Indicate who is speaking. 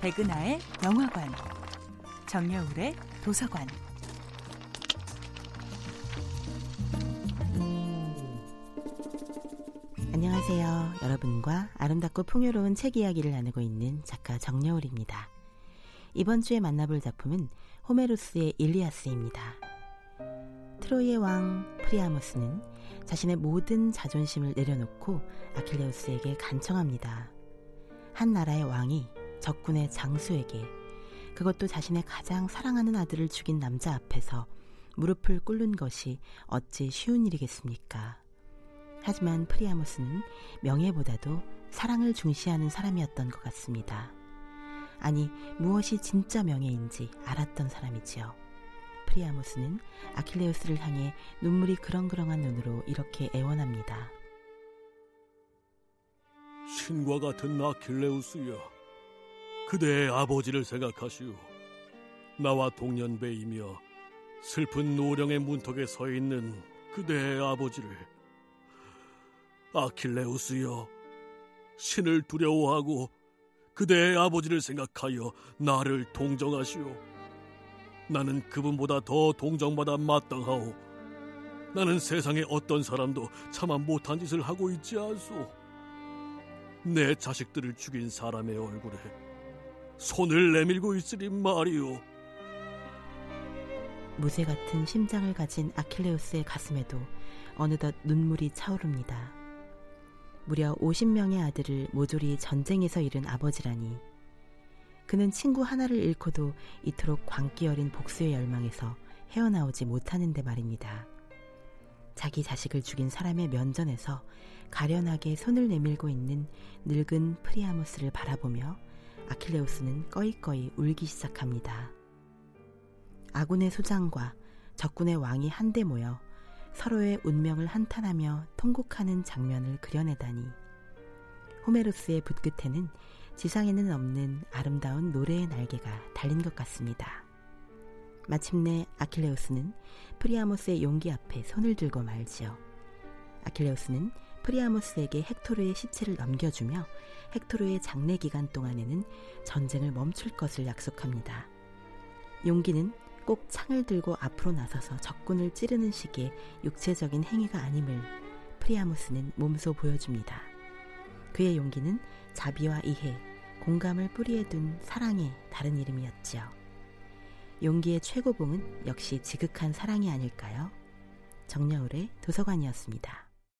Speaker 1: 백은하의 영화관, 정여울의 도서관.
Speaker 2: 안녕하세요. 여러분과 아름답고 풍요로운 책 이야기를 나누고 있는 작가 정여울입니다. 이번 주에 만나볼 작품은 호메로스의 일리아스입니다. 트로이의 왕 프리아모스는 자신의 모든 자존심을 내려놓고 아킬레우스에게 간청합니다. 한 나라의 왕이 적군의 장수에게 그것도 자신의 가장 사랑하는 아들을 죽인 남자 앞에서 무릎을 꿇는 것이 어찌 쉬운 일이겠습니까? 하지만 프리아모스는 명예보다도 사랑을 중시하는 사람이었던 것 같습니다. 아니, 무엇이 진짜 명예인지 알았던 사람이지요. 프리아모스는 아킬레우스를 향해 눈물이 그렁그렁한 눈으로 이렇게 애원합니다.
Speaker 3: 신과 같은 아킬레우스여, 그대의 아버지를 생각하시오. 나와 동년배이며 슬픈 노령의 문턱에 서 있는 그대의 아버지를 아킬레우스여, 신을 두려워하고 그대의 아버지를 생각하여 나를 동정하시오. 나는 그분보다 더 동정받아 마땅하오. 나는 세상에 어떤 사람도 차마 못한 짓을 하고 있지 않소. 내 자식들을 죽인 사람의 얼굴에 손을 내밀고 있으리 말이오.
Speaker 2: 무쇠 같은 심장을 가진 아킬레우스의 가슴에도 어느덧 눈물이 차오릅니다. 무려 50명의 아들을 모조리 전쟁에서 잃은 아버지라니. 그는 친구 하나를 잃고도 이토록 광기 어린 복수의 열망에서 헤어나오지 못하는데 말입니다. 자기 자식을 죽인 사람의 면전에서 가련하게 손을 내밀고 있는 늙은 프리아모스를 바라보며 아킬레우스는 꺼이꺼이 울기 시작합니다. 아군의 수장과 적군의 왕이 한데 모여 서로의 운명을 한탄하며 통곡하는 장면을 그려내다니 호메로스의 붓끝에는 지상에는 없는 아름다운 노래의 날개가 달린 것 같습니다. 마침내 아킬레우스는 프리아모스의 용기 앞에 손을 들고 말지요. 아킬레우스는 프리아모스에게 헥토르의 시체를 넘겨주며 헥토르의 장례 기간 동안에는 전쟁을 멈출 것을 약속합니다. 용기는 꼭 창을 들고 앞으로 나서서 적군을 찌르는 식의 육체적인 행위가 아님을 프리아모스는 몸소 보여줍니다. 그의 용기는 자비와 이해, 공감을 뿌리에 둔 사랑의 다른 이름이었지요. 용기의 최고봉은 역시 지극한 사랑이 아닐까요? 정여울의 도서관이었습니다.